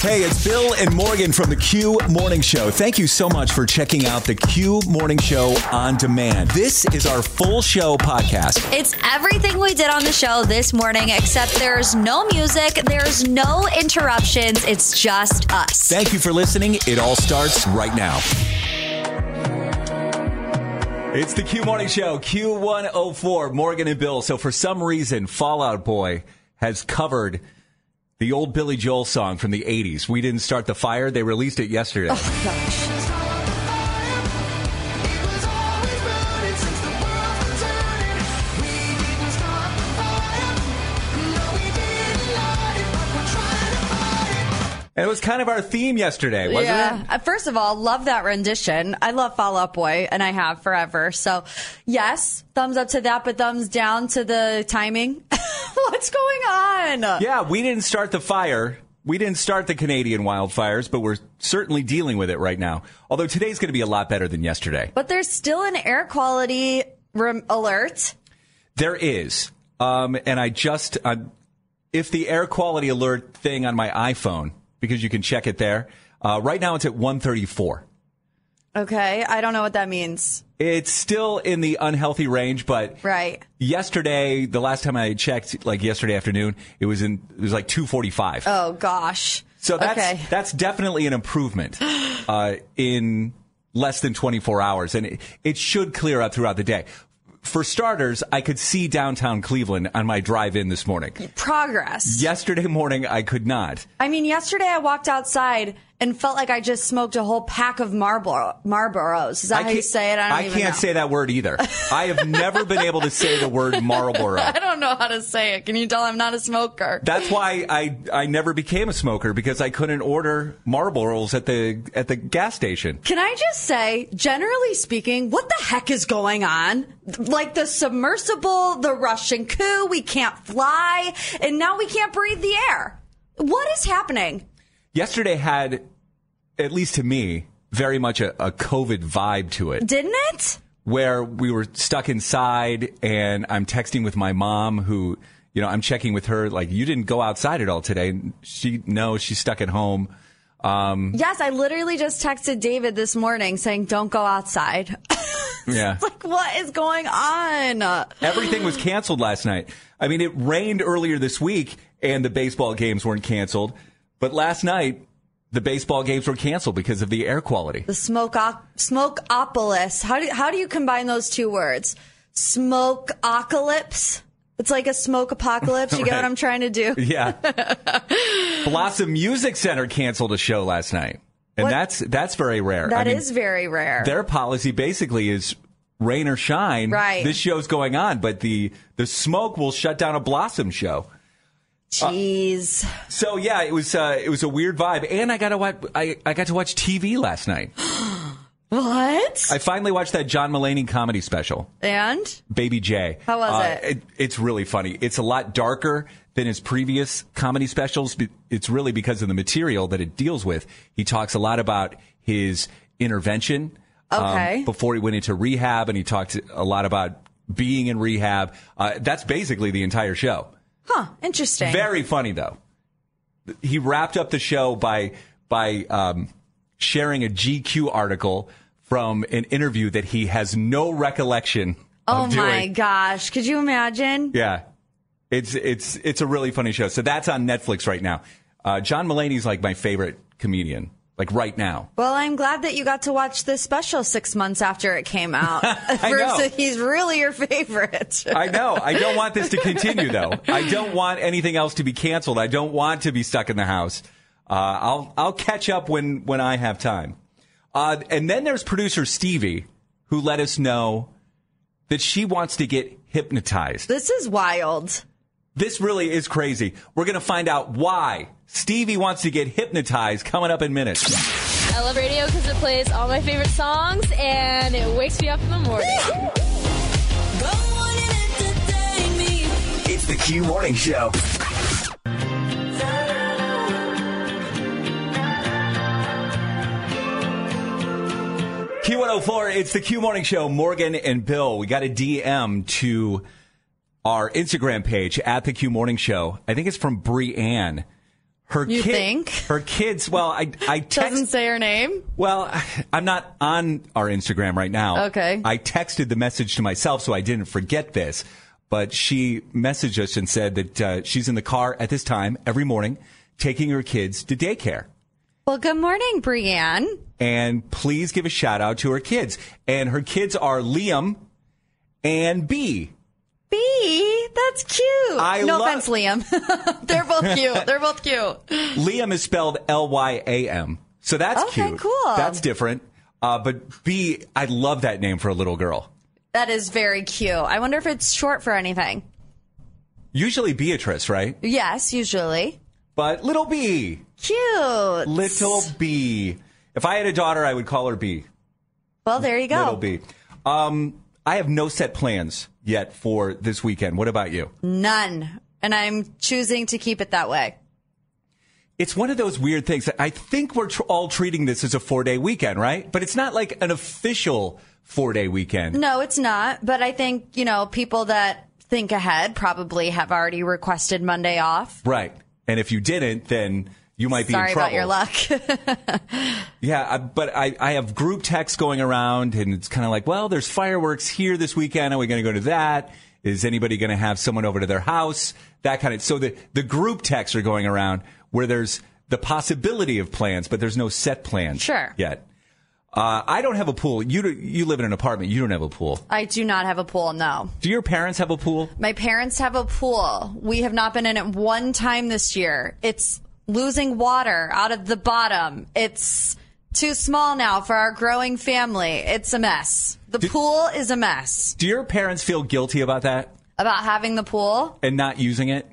Hey, it's Bill and Morgan from the Q Morning Show. Thank you so much for checking out the Q Morning Show on demand. This is our full show podcast. It's everything we did on the show this morning, except there's no music, there's no interruptions. It's just us. Thank you for listening. It all starts right now. It's the Q Morning Show, Q104, Morgan and Bill. So for some reason, Fall Out Boy has covered the old Billy Joel song from the 80s. We didn't start the fire. They released it yesterday. Oh, gosh. And it was kind of our theme yesterday, wasn't yeah. it? Uh, First of all, love that rendition. I love Fall Out Boy, and I have forever. So, yes, thumbs up to that, but thumbs down to the timing. What's going on? Yeah, we didn't start the fire. We didn't start the Canadian wildfires, but we're certainly dealing with it right now. Although today's going to be a lot better than yesterday. But there's still an air quality rem- alert. There is. Um, and I just, uh, if the air quality alert thing on my iPhone, because you can check it there, uh, right now it's at 134. Okay, I don't know what that means. It's still in the unhealthy range, but Right. yesterday, the last time I checked, like yesterday afternoon, it was in, it was like 245. Oh gosh. So that's okay. that's definitely an improvement uh, in less than 24 hours, and it, it should clear up throughout the day. For starters, I could see downtown Cleveland on my drive in this morning. progress. Yesterday morning, I could not. I mean, yesterday I walked outside and felt like I just smoked a whole pack of Marlboro Marlboros. Is that how you say it? I don't even can't know. say that word either. I have never been able to say the word Marlboro. I don't know how to say it. Can you tell I'm not a smoker? That's why I I never became a smoker because I couldn't order Marlboros at the at the gas station. Can I just say, generally speaking, what the heck is going on? Like the submersible, the Russian coup, we can't fly, and now we can't breathe the air. What is happening? Yesterday had, at least to me, very much a, a COVID vibe to it. Didn't it? where we were stuck inside and I'm texting with my mom who, you know, I'm checking with her like you didn't go outside at all today. And She no, she's stuck at home. Um Yes, I literally just texted David this morning saying, don't go outside. yeah. like, what is going on? Everything was canceled last night. I mean, it rained earlier this week and the baseball games weren't canceled, but last night the baseball games were canceled because of the air quality. The smoke smokeopolis. How do how do you combine those two words? Smokeocalypse. It's like a smoke apocalypse. You get what I'm trying to do? Yeah. Blossom Music Center canceled a show last night. And What? that's that's very rare. That I is very rare. their policy basically is rain or shine. Right. This show's going on, but the the smoke will shut down a Blossom show. Jeez. So yeah, it was uh, it was a weird vibe, and I got to watch I, I got to watch TV last night. What? I finally watched that John Mulaney comedy special, and Baby J. How was Uh, it? It's really funny. It's a lot darker than his previous comedy specials. It's really because of the material that it deals with. He talks a lot about his intervention um, before he went into rehab, and he talked a lot about being in rehab. Uh, that's basically the entire show. Huh? Interesting. Very funny though. He wrapped up the show by by um, sharing a GQ article from an interview that he has no recollection oh my gosh! Could you imagine? Yeah, it's it's it's a really funny show. So that's on Netflix right now. Uh, John Mulaney's like my favorite comedian, like right now. Well, I'm glad that you got to watch this special six months after it came out. I know. He's really your favorite. I know. I don't want this to continue though. I don't want anything else to be canceled. I don't want to be stuck in the house. Uh, I'll I'll catch up when when I have time. Uh, and then there's producer Stevie who let us know that she wants to get hypnotized. this is wild. This really is crazy. We're going to find out why Stevie wants to get hypnotized coming up in minutes. I love radio because it plays all my favorite songs and it wakes me up in the morning. It's the Q Morning Show. Q104, it's the Q Morning Show. Morgan and Bill, we got a DM to our Instagram page at the Q Morning Show. I think it's from Brianne. Her You kid- think? her kids? Well, I I Doesn't say her name. Well, I'm not on our Instagram right now. Okay. I texted the message to myself so I didn't forget this. But she messaged us and said that uh, she's in the car at this time every morning taking her kids to daycare. Well, good morning, Brienne. and please give a shout out to her kids. And her kids are Liam and B. B, that's cute. I no love- offense, Liam. They're both cute. They're both cute. Liam is spelled L Y A M. So that's Okay, cute. cool. That's different. Uh, but B, I love that name for a little girl. That is very cute. I wonder if it's short for anything. Usually Beatrice, right? Yes, usually. But little B. Cute. Little B. If I had a daughter, I would call her B. Well, there you go. Little B. Um, I have no set plans yet for this weekend. What about you? None. And I'm choosing to keep it that way. It's one of those weird things. I think we're tr- all treating this as a four day weekend, right? But it's not like an official four day weekend. No, it's not. But I think, you know, people that think ahead probably have already requested Monday off. Right. And if you didn't, then you might be Sorry in trouble. about your luck. Yeah, I, but I, I have group texts going around, and it's kind of like, well, there's fireworks here this weekend. Are we going to go to that? Is anybody going to have someone over to their house? That kind of. So the the group texts are going around where there's the possibility of plans, but there's no set plans Sure. yet. Uh, I don't have a pool. You you live in an apartment. You don't have a pool. I do not have a pool, no. Do your parents have a pool? My parents have a pool. We have not been in it one time this year. It's losing water out of the bottom. It's too small now for our growing family. It's a mess. The pool is a mess. Do your parents feel guilty about that About having the pool? and not using it?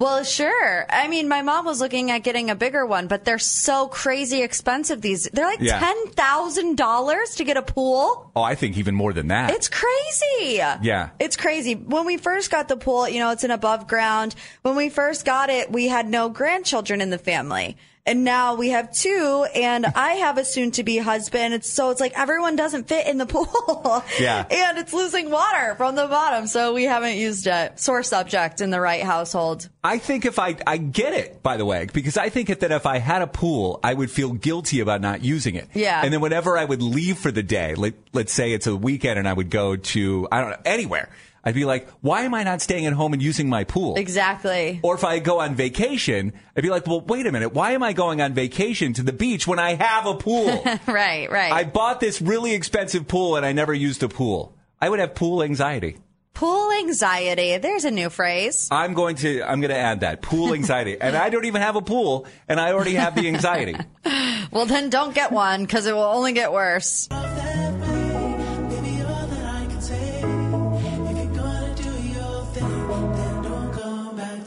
Well, sure. I mean, my mom was looking at getting a bigger one, but they're so crazy expensive these. They're like Yeah. $10,000 to get a pool. Oh, I think even more than that. It's crazy. Yeah. It's crazy. When we first got the pool, you know, it's an above ground. When we first got it, we had no grandchildren in the family. And now we have two, and I have a soon to be husband. It's, so it's like everyone doesn't fit in the pool. Yeah. and it's losing water from the bottom. So we haven't used a Sore subject in the right household. I think if I, I get it, by the way, because I think that if I had a pool, I would feel guilty about not using it. Yeah. And then whenever I would leave for the day, let, let's say it's a weekend and I would go to, I don't know, anywhere, I'd be like, why am I not staying at home and using my pool? Exactly. Or if I go on vacation, I'd be like, well, wait a minute. Why am I going on vacation to the beach when I have a pool? right, right. I bought this really expensive pool and I never used a pool. I would have pool anxiety. pool anxiety. There's a new phrase. I'm going to I'm going to add that pool anxiety, and I don't even have a pool, and I already have the anxiety. Well, then don't get one because it will only get worse.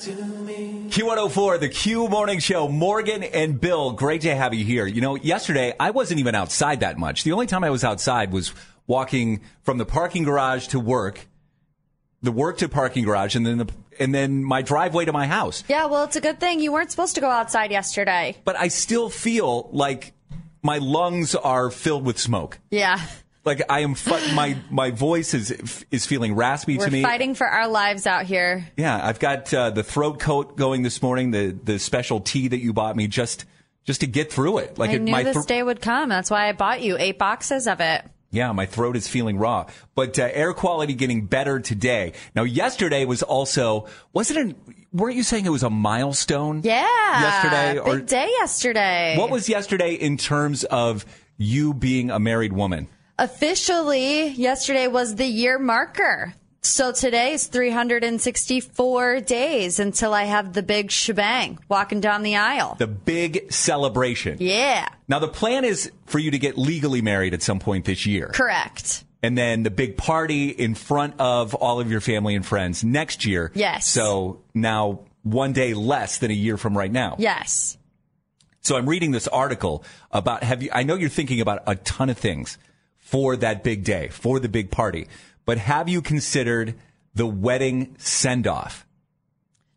Q104, the Q Morning Show. Morgan and Bill, great to have you here. You know, yesterday I wasn't even outside that much. The only time I was outside was walking from the parking garage to work, the work to parking garage, and then the, and then my driveway to my house. Yeah, well, it's a good thing you weren't supposed to go outside yesterday. But I still feel like my lungs are filled with smoke. Yeah. Like I am, fu- my my voice is is feeling raspy We're to me. fighting for our lives out here. Yeah, I've got uh, the throat coat going this morning. The the special tea that you bought me just just to get through it. Like I it, knew my this day would come. That's why I bought you eight boxes of it. yeah, my throat is feeling raw. But uh, air quality getting better today. Now, yesterday was also wasn't it? Weren't you saying it was a milestone? Yeah. Yesterday Big or day yesterday. what was yesterday in terms of you being a married woman? Officially, yesterday was the year marker. So today is 364 days until I have the big shebang walking down the aisle. The big celebration. yeah. Now, the plan is for you to get legally married at some point this year. Correct. and then the big party in front of all of your family and friends next year. Yes. So now one day less than a year from right now. Yes. So I'm reading this article about have you I know you're thinking about a ton of things for that big day, for the big party, but have you considered the wedding send off?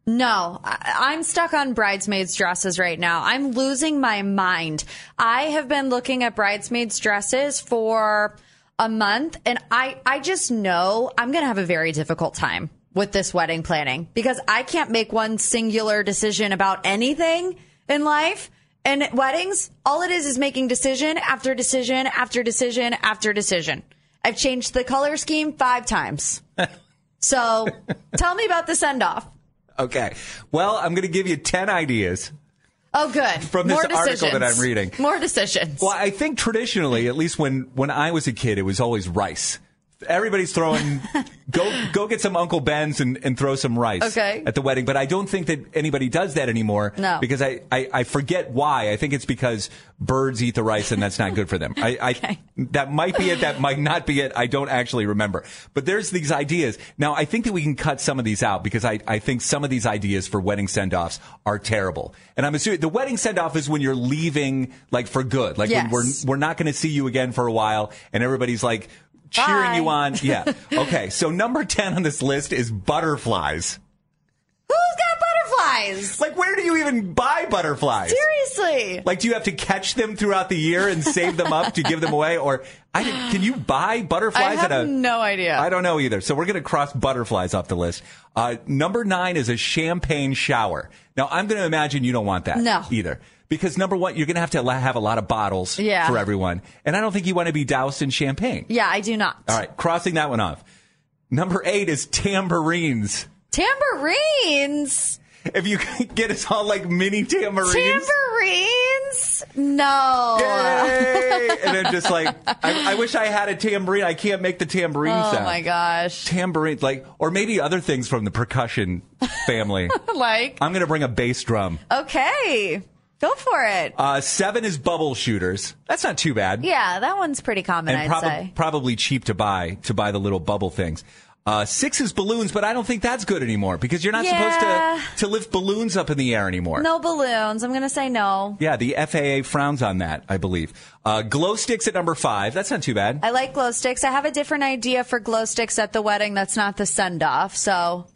No, I'm stuck on bridesmaids dresses right now. I'm losing my mind. I have been looking at bridesmaids dresses for a month and I, I just know I'm going to have a very difficult time with this wedding planning because I can't make one singular decision about anything in life. And at weddings, all it is is making decision after decision after decision after decision. I've changed the color scheme five times. so tell me about the send off. Okay. Well, I'm going to give you 10 ideas. Oh, good. From this More article that I'm reading. More decisions. Well, I think traditionally, at least when, when I was a kid, it was always rice. Everybody's throwing, go, go get some Uncle Ben's and, and throw some rice Okay. at the wedding. But I don't think that anybody does that anymore. No. Because I, I, I forget why. I think it's because birds eat the rice and that's not good for them. I, I, Okay. that might be it. That might not be it. I don't actually remember. But there's these ideas. Now, I think that we can cut some of these out because I, I think some of these ideas for wedding send-offs are terrible. And I'm assuming the wedding send-off is when you're leaving like for good. Like when Yes. we're, we're not going to see you again for a while and everybody's like cheering Bye. you on. Yeah. Okay. So number 10 on this list is butterflies. Who's got butterflies? Like, where do you even buy butterflies? Seriously. Like, do you have to catch them throughout the year and save them up to give them away? Or I can you buy I butterflies have at a? no idea. I don't know either. So we're going to cross butterflies off the list. Uh, number nine is a champagne shower. Now I'm going to imagine you don't want that No. either. Because number one, you're going to have to have a lot of bottles Yeah. for everyone. And I don't think you want to be doused in champagne. yeah, I do not. All right. Crossing that one off. Number eight is tambourines. Tambourines. If you get us all like mini tambourines. Tambourines? No. Yay! and then just like, I, I wish I had a tambourine. I can't make the tambourine Oh sound. my gosh. Tambourine, like, or maybe other things from the percussion family. Like, I'm going to bring a bass drum. okay. Go for it. Uh, seven is bubble shooters. That's not too bad. yeah, that one's pretty common, and I'd prob- say. probably cheap to buy to buy the little bubble things. Uh, six is balloons, but I don't think that's good anymore because you're not Yeah. supposed to to lift balloons up in the air anymore. No balloons. I'm going to say no. Yeah, the FAA frowns on that, I believe. Uh, glow sticks at number five. That's not too bad. I like glow sticks. I have a different idea for glow sticks at the wedding that's not the send off. So,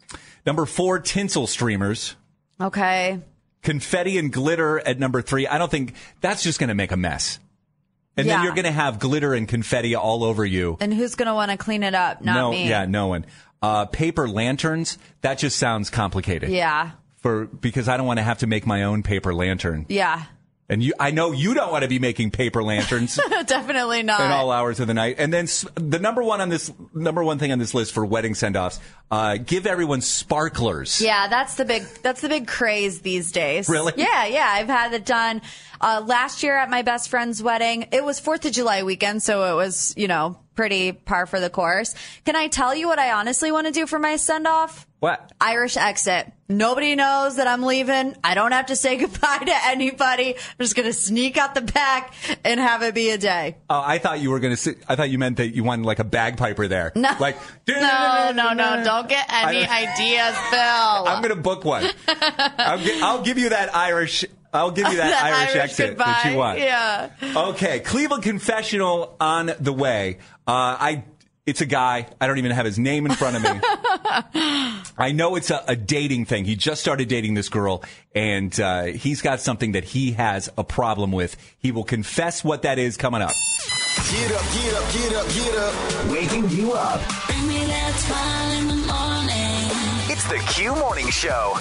Number four, tinsel streamers. okay. Confetti and glitter at number three. I don't think that's just going to make a mess. And then you're going to have glitter and confetti all over you. And who's going to want to clean it up? Not no, me. yeah, no one. Uh, paper lanterns. That just sounds complicated. Yeah. For because I don't want to have to make my own paper lantern. Yeah. And you, I know you don't want to be making paper lanterns Definitely not. in all hours of the night. And then the number one on this number one thing on this list for wedding send-offs, uh, give everyone sparklers. Yeah, that's the big that's the big craze these days. Really? Yeah, yeah. I've had it done uh, last year at my best friend's wedding. It was Fourth of July weekend, so it was you know pretty par for the course. Can I tell you what I honestly want to do for my send off? What? Irish exit. Nobody knows that I'm leaving. I don't have to say goodbye to anybody. I'm just going to sneak out the back and have it be a day. Oh, I thought you were going to. I thought you meant that you wanted like a bagpiper there. No. Like no, no, no. Don't get any ideas, Bill. I'm going to book one. I'll, I'll give you that Irish. I'll give you that The Irish, Irish exit that you want. Yeah. Okay, Cleveland confessional on the way. Uh, I. It's a guy. I don't even have his name in front of me. I know it's a, a dating thing. He just started dating this girl, and uh, he's got something that he has a problem with. He will confess what that is coming up. Get up, get up, get up, get up. Waking you up. Bring me that smile in the morning. It's the Q Morning Show.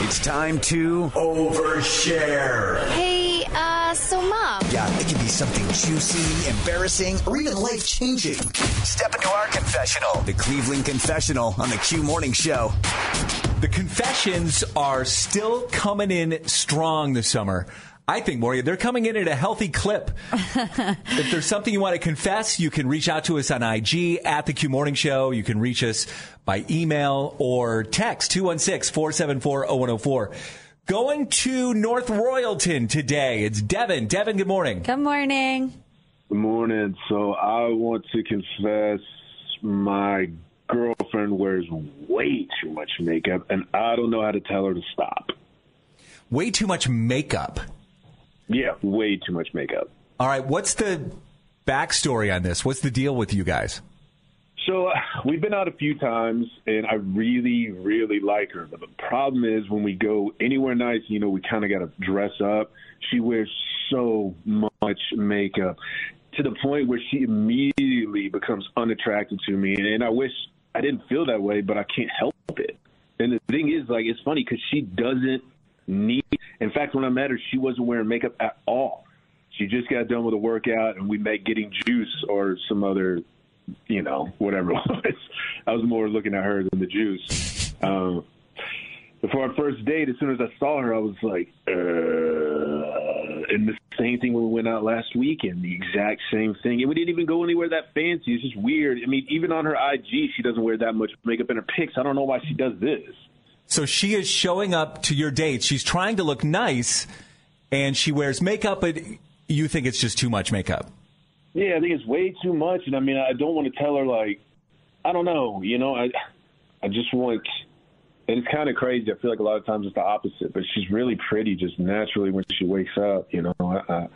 It's time to overshare. Hey, uh, so mom. Yeah, it can be something juicy, embarrassing, or even life changing. Step into our confessional. The Cleveland Confessional on the Q Morning Show. The confessions are still coming in strong this summer. I think, Moria, they're coming in at a healthy clip. if there's something you want to confess, you can reach out to us on IG at the Q Morning Show. You can reach us by email or text 216 474 0104. Going to North Royalton today. It's Devon. Devon, good morning. Good morning. Good morning. So I want to confess my girlfriend wears way too much makeup, and I don't know how to tell her to stop. Way too much makeup. Yeah, way too much makeup. All right, what's the backstory on this? What's the deal with you guys? So uh, we've been out a few times, and I really, really like her. But the problem is when we go anywhere nice, you know, we kind of got to dress up. She wears so much makeup to the point where she immediately becomes unattractive to me. And I wish I didn't feel that way, but I can't help it. And the thing is, like, it's funny because she doesn't need. In fact, when I met her, she wasn't wearing makeup at all. She just got done with a workout, and we met getting juice or some other you know, whatever it was. I was more looking at her than the juice. Um, before our first date, as soon as I saw her, I was like, uh, and the same thing when we went out last weekend, the exact same thing. And we didn't even go anywhere that fancy. It's just weird. I mean, even on her IG, she doesn't wear that much makeup in her pics. I don't know why she does this. So she is showing up to your date. She's trying to look nice, and she wears makeup, but you think it's just too much makeup. Yeah, I think it's way too much, and I mean, I don't want to tell her like, I don't know, you know, I, I just want, and it's kind of crazy. I feel like a lot of times it's the opposite, but she's really pretty just naturally when she wakes up, you know. I, I,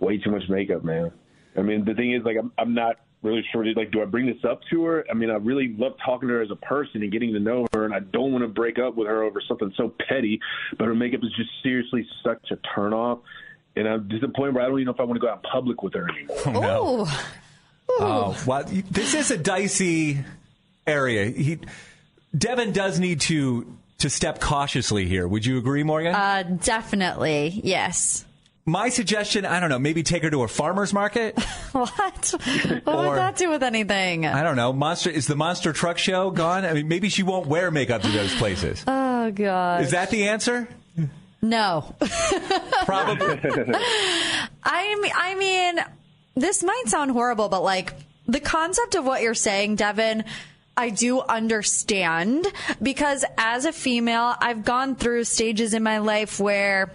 way too much makeup, man. I mean, the thing is, like, I'm, I'm not really sure. Like, do I bring this up to her? I mean, I really love talking to her as a person and getting to know her, and I don't want to break up with her over something so petty. But her makeup is just seriously such a turnoff. And I'm to the point where I don't even know if I want to go out in public with her anymore. Oh, no. Oh, well, this is a dicey area. He, Devon does need to to step cautiously here. Would you agree, Morgan? Uh, definitely, yes. My suggestion, I don't know, maybe take her to a farmer's market. what? What Or- would that do with anything? I don't know. Monster is the Monster Truck Show gone? I mean, maybe she won't wear makeup to those places. Oh god. Is that the answer? No? Probably. I mean, I mean, this might sound horrible, but like the concept of what you're saying, Devon. I do understand because as a female, I've gone through stages in my life where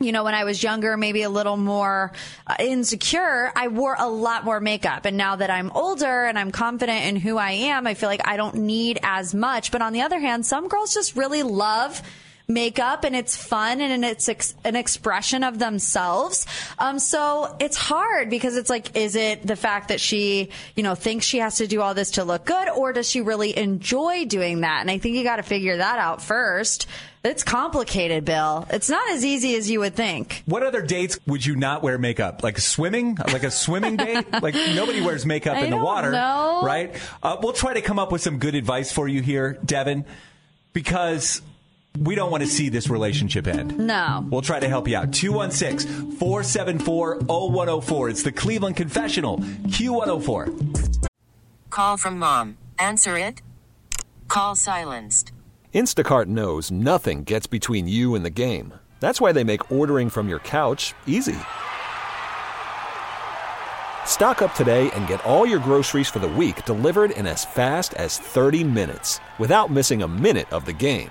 you know, when I was younger, maybe a little more uh, insecure, I wore a lot more makeup. And now that I'm older and I'm confident in who I am, I feel like I don't need as much. But on the other hand, some girls just really love makeup and it's fun and it's ex- an expression of themselves. Um, so it's hard because it's like, is it the fact that she, you know, thinks she has to do all this to look good or does she really enjoy doing that? And I think you got to figure that out first. It's complicated, Bill. It's not as easy as you would think. What other dates would you not wear makeup? Like swimming? Like a swimming date? Like nobody wears makeup I in the water, know. right? Uh, we'll try to come up with some good advice for you here, Devon, because we don't want to see this relationship end. No. We'll try to help you out. 216 474 0104. It's the Cleveland Confessional, Q104. Call from mom. Answer it. Call silenced. Instacart knows nothing gets between you and the game. That's why they make ordering from your couch easy. Stock up today and get all your groceries for the week delivered in as fast as 30 minutes without missing a minute of the game.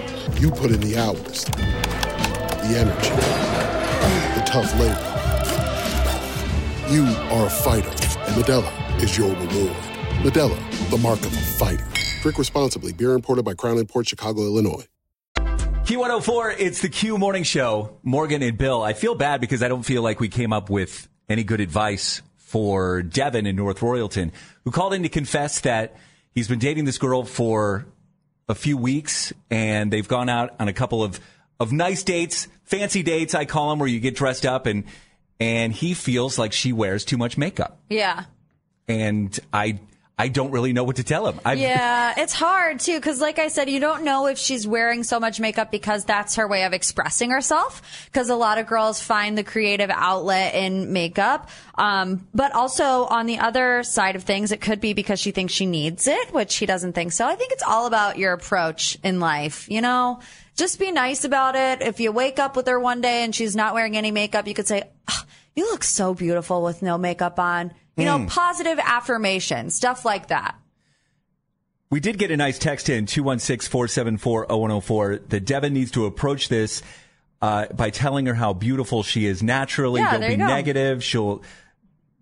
You put in the hours, the energy, the tough labor. You are a fighter, and Modelo is your reward. Modelo, the mark of a fighter. Drink responsibly. Beer imported by Crown Port Chicago, Illinois. Q104, it's the Q Morning Show. Morgan and Bill. I feel bad because I don't feel like we came up with any good advice for Devon in North Royalton, who called in to confess that he's been dating this girl for a few weeks and they've gone out on a couple of, of nice dates, fancy dates, I call them, where you get dressed up and, and he feels like she wears too much makeup. Yeah. And I, I don't really know what to tell him. I've, yeah, it's hard too because, like I said, you don't know if she's wearing so much makeup because that's her way of expressing herself. Because a lot of girls find the creative outlet in makeup, um, but also on the other side of things, it could be because she thinks she needs it, which she doesn't think so. I think it's all about your approach in life. You know, just be nice about it. If you wake up with her one day and she's not wearing any makeup, you could say, "Ah, "You look so beautiful with no makeup on." You know, Mm. positive affirmation, stuff like that. We did get a nice text in 216-474-0104 that Devon needs to approach this uh, by telling her how beautiful she is naturally. Yeah, Don't there be you go. negative. She'll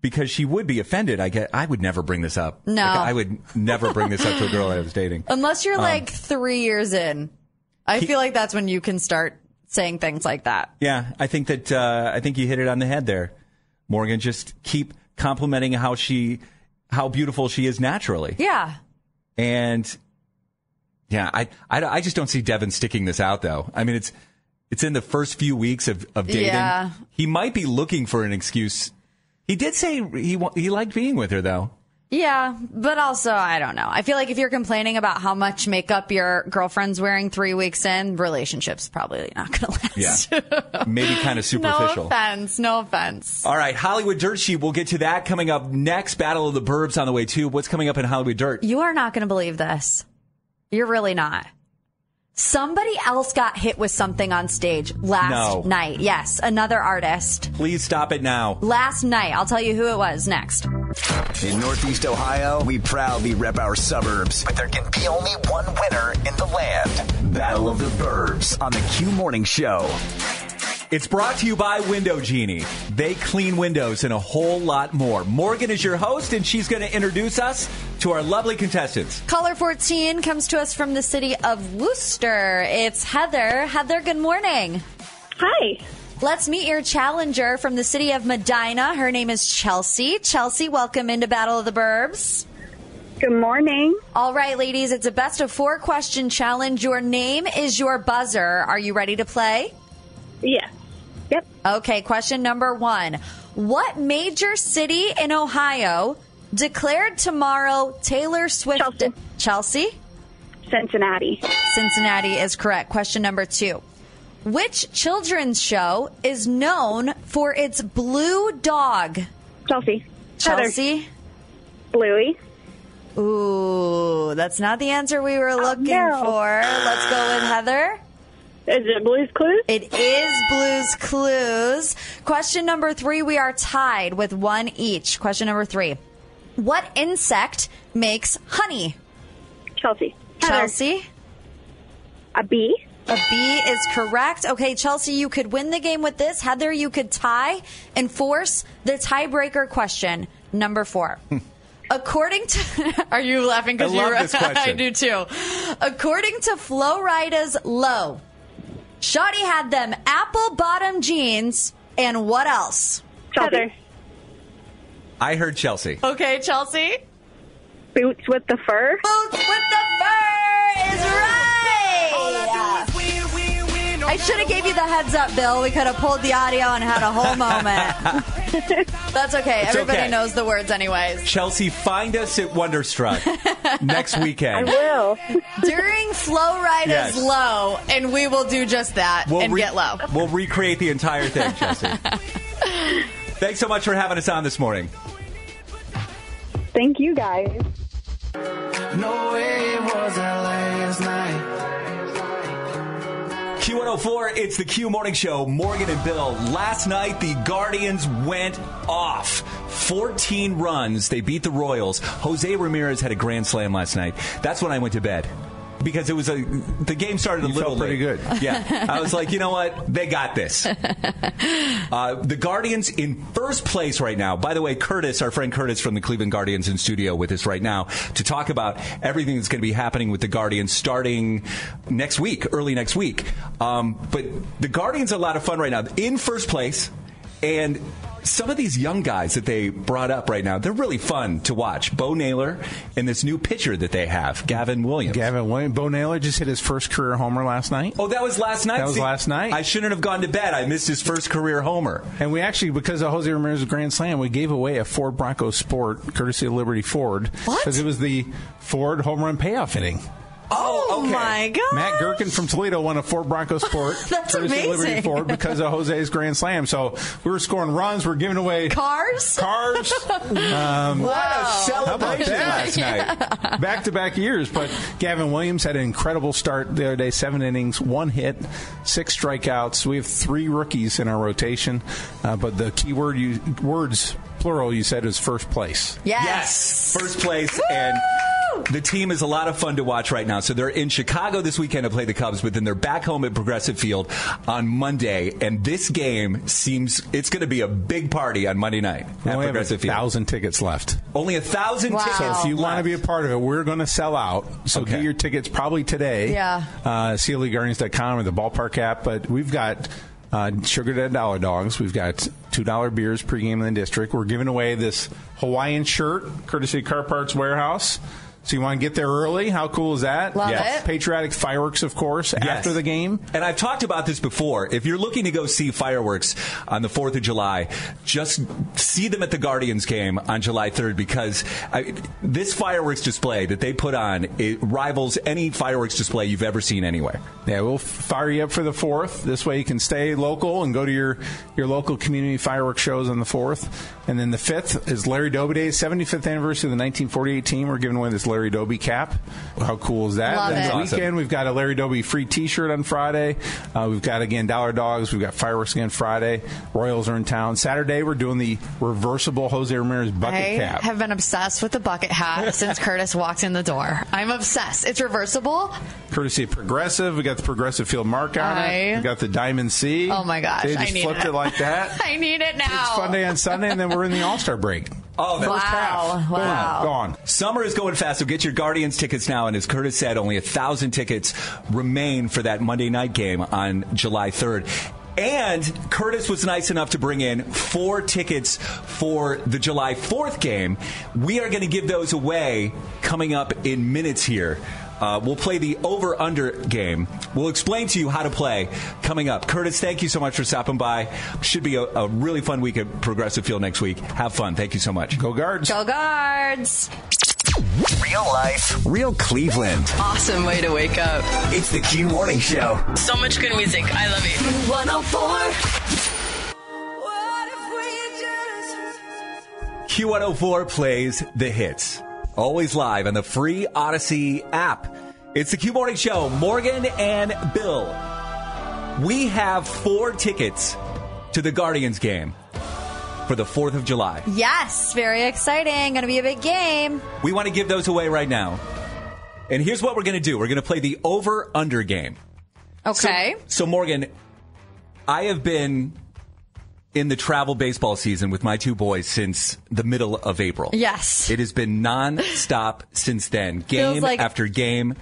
because she would be offended. I get. I would never bring this up. No. Like, I would never bring this up to a girl I was dating. Unless you're Um, like three years in. I feel like that's when you can start saying things like that. Yeah, I think that uh, I think you hit it on the head there, Morgan. Just keep complimenting how she, how beautiful she is naturally. Yeah. And yeah, I, I, I just don't see Devon sticking this out though. I mean, it's, it's in the first few weeks of, of dating. Yeah. He might be looking for an excuse. He did say he, he liked being with her though. Yeah, but also, I don't know. I feel like if you're complaining about how much makeup your girlfriend's wearing three weeks in, relationship's probably not going to last. Yeah. Maybe kind of superficial. No offense. No offense. All right, Hollywood Dirt Sheet. We'll get to that coming up next. Battle of the Burbs on the way too. What's coming up in Hollywood Dirt? You are not going to believe this. You're really not. Somebody else got hit with something on stage last No. night. Yes, another artist. Please stop it now. Last night. I'll tell you who it was next. In Northeast Ohio, we proudly rep our suburbs, but there can be only one winner in the land. Battle of the Burbs on the Q Morning Show. It's brought to you by Window Genie. They clean windows and a whole lot more. Morgan is your host, and she's going to introduce us to our lovely contestants. Caller 14 comes to us from the city of Wooster. It's Heather. Heather, good morning. Hi. Let's meet your challenger from the city of Medina. Her name is Chelsea. Chelsea, welcome into Battle of the Burbs. Good morning. All right, ladies, it's a best of four question challenge. Your name is your buzzer. Are you ready to play? Yes. Yep. Okay, question number one. What major city in Ohio declared tomorrow Taylor Swift? Chelsea. Chelsea? Cincinnati. Cincinnati is correct. Question number two. Which children's show is known for its blue dog? Chelsea. Chelsea? Bluey. Ooh, that's not the answer we were oh, looking Oh, no. for. Let's go with Heather. Is it Blue's Clues? It is Blues Clues. Question number three, we are tied with one each. Question number three. What insect makes honey? Chelsea. Chelsea? A bee. A bee is correct. Okay, Chelsea, you could win the game with this. Heather, you could tie and force the tiebreaker question. Number four. Hmm. According to, are you laughing because I love you? this question. I do too. According to Flo Rida's Low, Shotty had them apple bottom jeans and what else? Heather. I heard Chelsea. Okay, Chelsea. Boots with the fur. Boots with the fur is right. I should have gave you the heads up, Bill. We could have pulled the audio and had a whole moment. That's okay. It's Everybody okay. knows the words anyways. Chelsea, find us at Wonderstruck next weekend. I will. During Flo Rida Yes. is low, and we will do just that and re- get low. We'll recreate the entire thing, Chelsea. Thanks so much for having us on this morning. Thank you guys. No way it was our last night. Q104, it's the Q Morning Show. Morgan and Bill. Last night, the Guardians went off. 14 runs. They beat the Royals. Jose Ramirez had a grand slam last night. That's when I went to bed. Because it was a the game started a You little felt pretty late. good. Yeah, I was like, you know what, they got this. Uh, the Guardians in first place right now. By the way, Curtis, our friend Curtis from the Cleveland Guardians, in studio with us right now to talk about everything that's going to be happening with the Guardians starting next week, early next week. Um, but the Guardians are a lot of fun right now. In first place, and some of these young guys that they brought up right now, they're really fun to watch. Bo Naylor and this new pitcher that they have, Gavin Williams. Gavin Williams. Bo Naylor just hit his first career homer last night. Oh, that was last night. That was See, last night. I shouldn't have gone to bed. I missed his first career homer. And we actually, because of Jose Ramirez's grand slam, we gave away a Ford Bronco Sport, courtesy of Liberty Ford. What? Because it was the Ford home run payoff inning. Oh, my God. Matt Gherkin from Toledo won a Ford Bronco Sport. That's courtesy of Liberty. Ford because of Jose's grand slam. So we were scoring runs. We're giving away Cars? cars. Um, What a How about celebration that? last night. back to back years. But Gavin Williams had an incredible start the other day seven innings, one hit, six strikeouts. We have three rookies in our rotation. Uh, but the key word you, words, plural, you said is first place. Yes. First place, and the team is a lot of fun to watch right now. So they're in Chicago this weekend to play the Cubs, but then they're back home at Progressive Field on Monday. And this game seems it's going to be a big party on Monday night We at only have a Progressive Field. thousand tickets left. Only a thousand Wow. tickets. So if you want to be a part of it, we're going to sell out. So Okay. get your tickets probably today. Yeah. Uh, CLEGuardians.com or the ballpark app. But we've got uh, Sugardale Dollar Dogs. We've got $2 beers pregame in the district. We're giving away this Hawaiian shirt, courtesy of Car Parts Warehouse. So you want to get there early? How cool is that? Love Yes. it. Patriotic fireworks, of course, Yes. after the game. And I've talked about this before. If you're looking to go see fireworks on the 4th of July, just see them at the Guardians game on July 3rd because I, this fireworks display that they put on it rivals any fireworks display you've ever seen anywhere. Yeah, we'll fire you up for the fourth. This way you can stay local and go to your, your local community fireworks shows on the fourth. And then the fifth is Larry Doby Day, 75th anniversary of the 1948 team. We're giving away this Larry Doby cap. How cool is that? Love then it. the Awesome. weekend, we've got a Larry Doby free T-shirt on Friday. Uh, we've got again Dollar Dogs. We've got fireworks again Friday. Royals are in town. Saturday, we're doing the reversible Jose Ramirez bucket I cap. have been obsessed with the bucket hat since Curtis walked in the door. I'm obsessed. It's reversible. Courtesy of Progressive. We got the Progressive Field mark on I- it. We got the Diamond C. Oh my gosh, They I just need flipped it. it like that. I need it now. It's fun and Sunday, and then we're in the All Star break. Oh, that Wow, was half. Boom, wow. gone. Summer is going fast, so get your Guardians tickets now. And as Curtis said, only a thousand tickets remain for that Monday night game on July 3rd. And Curtis was nice enough to bring in four tickets for the July 4th game. We are going to give those away coming up in minutes here. Uh, we'll play the over under game. We'll explain to you how to play coming up. Curtis, thank you so much for stopping by. Should be a, a really fun week at Progressive Field next week. Have fun. Thank you so much. Go Guards. Go guards. Real life, real Cleveland. Awesome way to wake up. It's the Q Morning Show. So much good music. I love it. 104. Q104 plays the hits. Always live on the free Audacy app. It's the Q Morning Show. Morgan and Bill. We have four tickets to the Guardians game for the 4th of July. Yes, very exciting. Going to be a big game. We want to give those away right now. And here's what we're going to do we're going to play the over under game. Okay. So, Morgan, I have been in the travel baseball season with my two boys since the middle of April. yes. It has been non-stop since then. Game like- after game,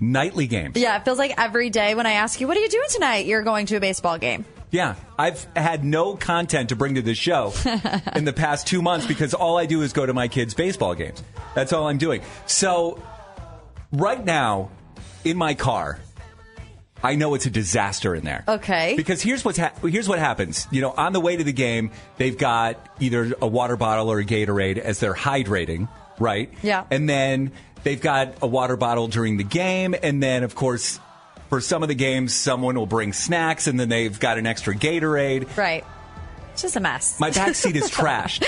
nightly games. Yeah, it feels like every day when I ask you, what are you doing tonight? You're going to a baseball game. Yeah, I've had no content to bring to the show in the past two months because all I do is go to my kids' baseball games. That's all I'm doing. So, right now, in my car, I know it's a disaster in there. Okay. Because here's what's ha- here's what happens. You know, on the way to the game, they've got either a water bottle or a Gatorade as they're hydrating, right? Yeah. And then they've got a water bottle during the game, and then of course, for some of the games, someone will bring snacks, and then they've got an extra Gatorade. Right. It's just a mess. My back seat is trashed.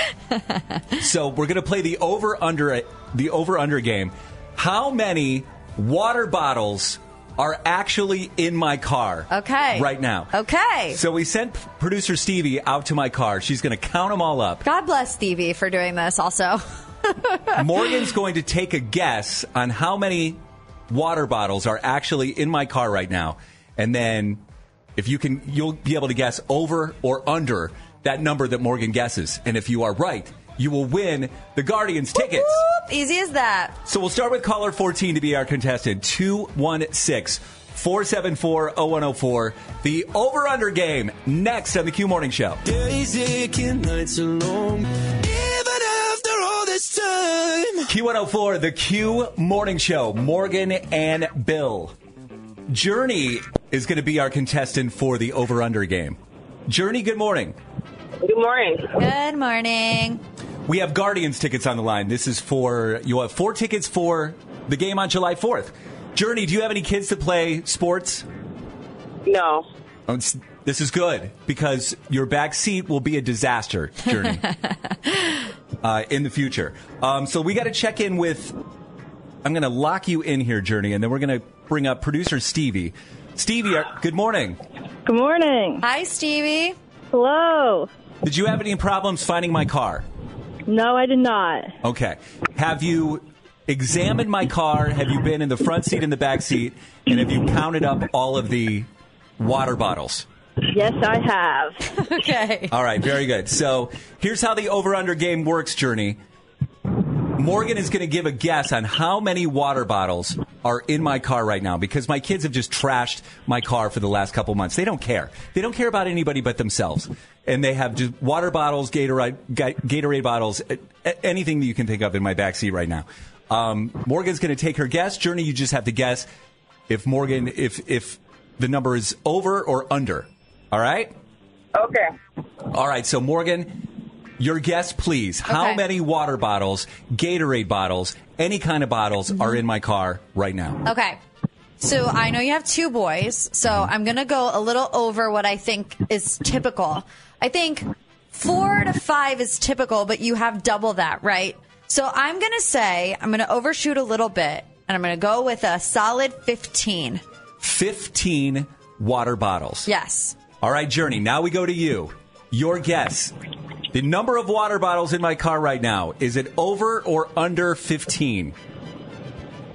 so we're going to play the over under the over under game. How many water bottles are actually in my car? Okay. Right now. Okay. So we sent producer Stevie out to my car. She's going to count them all up. God bless Stevie for doing this also. Morgan's going to take a guess on how many water bottles are actually in my car right now. And then if you can you'll be able to guess over or under that number that Morgan guesses. And if you are right, you will win the Guardians tickets. Whoop, easy as that. So we'll start with caller 14 to be our contestant. 216 474 0104. The over under game next on the Q Morning Show. Days aching, nights are long. Even after all this time. Q104, the Q Morning Show. Morgan and Bill. Journey is going to be our contestant for the over under game. Journey, good morning. Good morning. Good morning. We have Guardians tickets on the line. This is for, you have four tickets for the game on July 4th. Journey, do you have any kids to play sports? No. Oh, This is good because your back seat will be a disaster, Journey, uh, in the future. Um, so we got to check in with. I'm going to lock you in here, Journey, and then we're going to bring up producer Stevie. Stevie, uh, good morning. Good morning. Hi, Stevie. Hello. Did you have any problems finding my car? No, I did not. Okay. Have you examined my car? Have you been in the front seat and the back seat? And have you counted up all of the water bottles? Yes, I have. okay. All right, very good. So here's how the over under game works, Journey. Morgan is going to give a guess on how many water bottles are in my car right now because my kids have just trashed my car for the last couple months. They don't care. They don't care about anybody but themselves. And they have just water bottles, Gatorade, Gatorade bottles, anything that you can think of in my backseat right now. Um, Morgan's going to take her guess. Journey, you just have to guess if Morgan, if, if the number is over or under. All right? Okay. All right, so Morgan, your guess, please. How Okay. many water bottles, Gatorade bottles, any kind of bottles mm-hmm. are in my car right now? Okay. So I know you have two boys, so mm-hmm. I'm going to go a little over what I think is typical. I think four to five is typical, but you have double that, right? So I'm going to say, I'm going to overshoot a little bit, and I'm going to go with a solid 15. 15 water bottles. Yes. All right, Journey, now we go to you. Your guess. The number of water bottles in my car right now, is it over or under 15?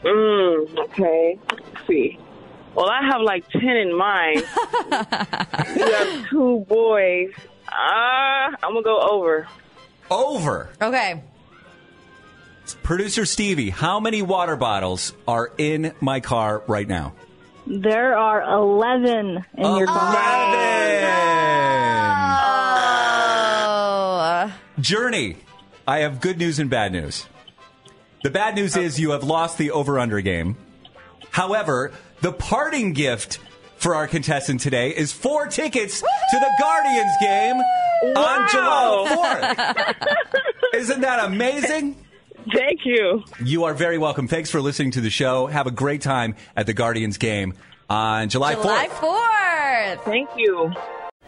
Mm, okay. Let's see. Well, I have like 10 in mind. you have two boys. Uh, I'm going to go over. Over. Okay. Producer Stevie, how many water bottles are in my car right now? There are 11 in your car. Oh. Journey, I have good news and bad news. The bad news is you have lost the over under game. However, the parting gift for our contestant today is four tickets to the Guardians game on July 4th. Isn't that amazing? Thank you. You are very welcome. Thanks for listening to the show. Have a great time at the Guardians game on July 4th. July 4th. Thank you.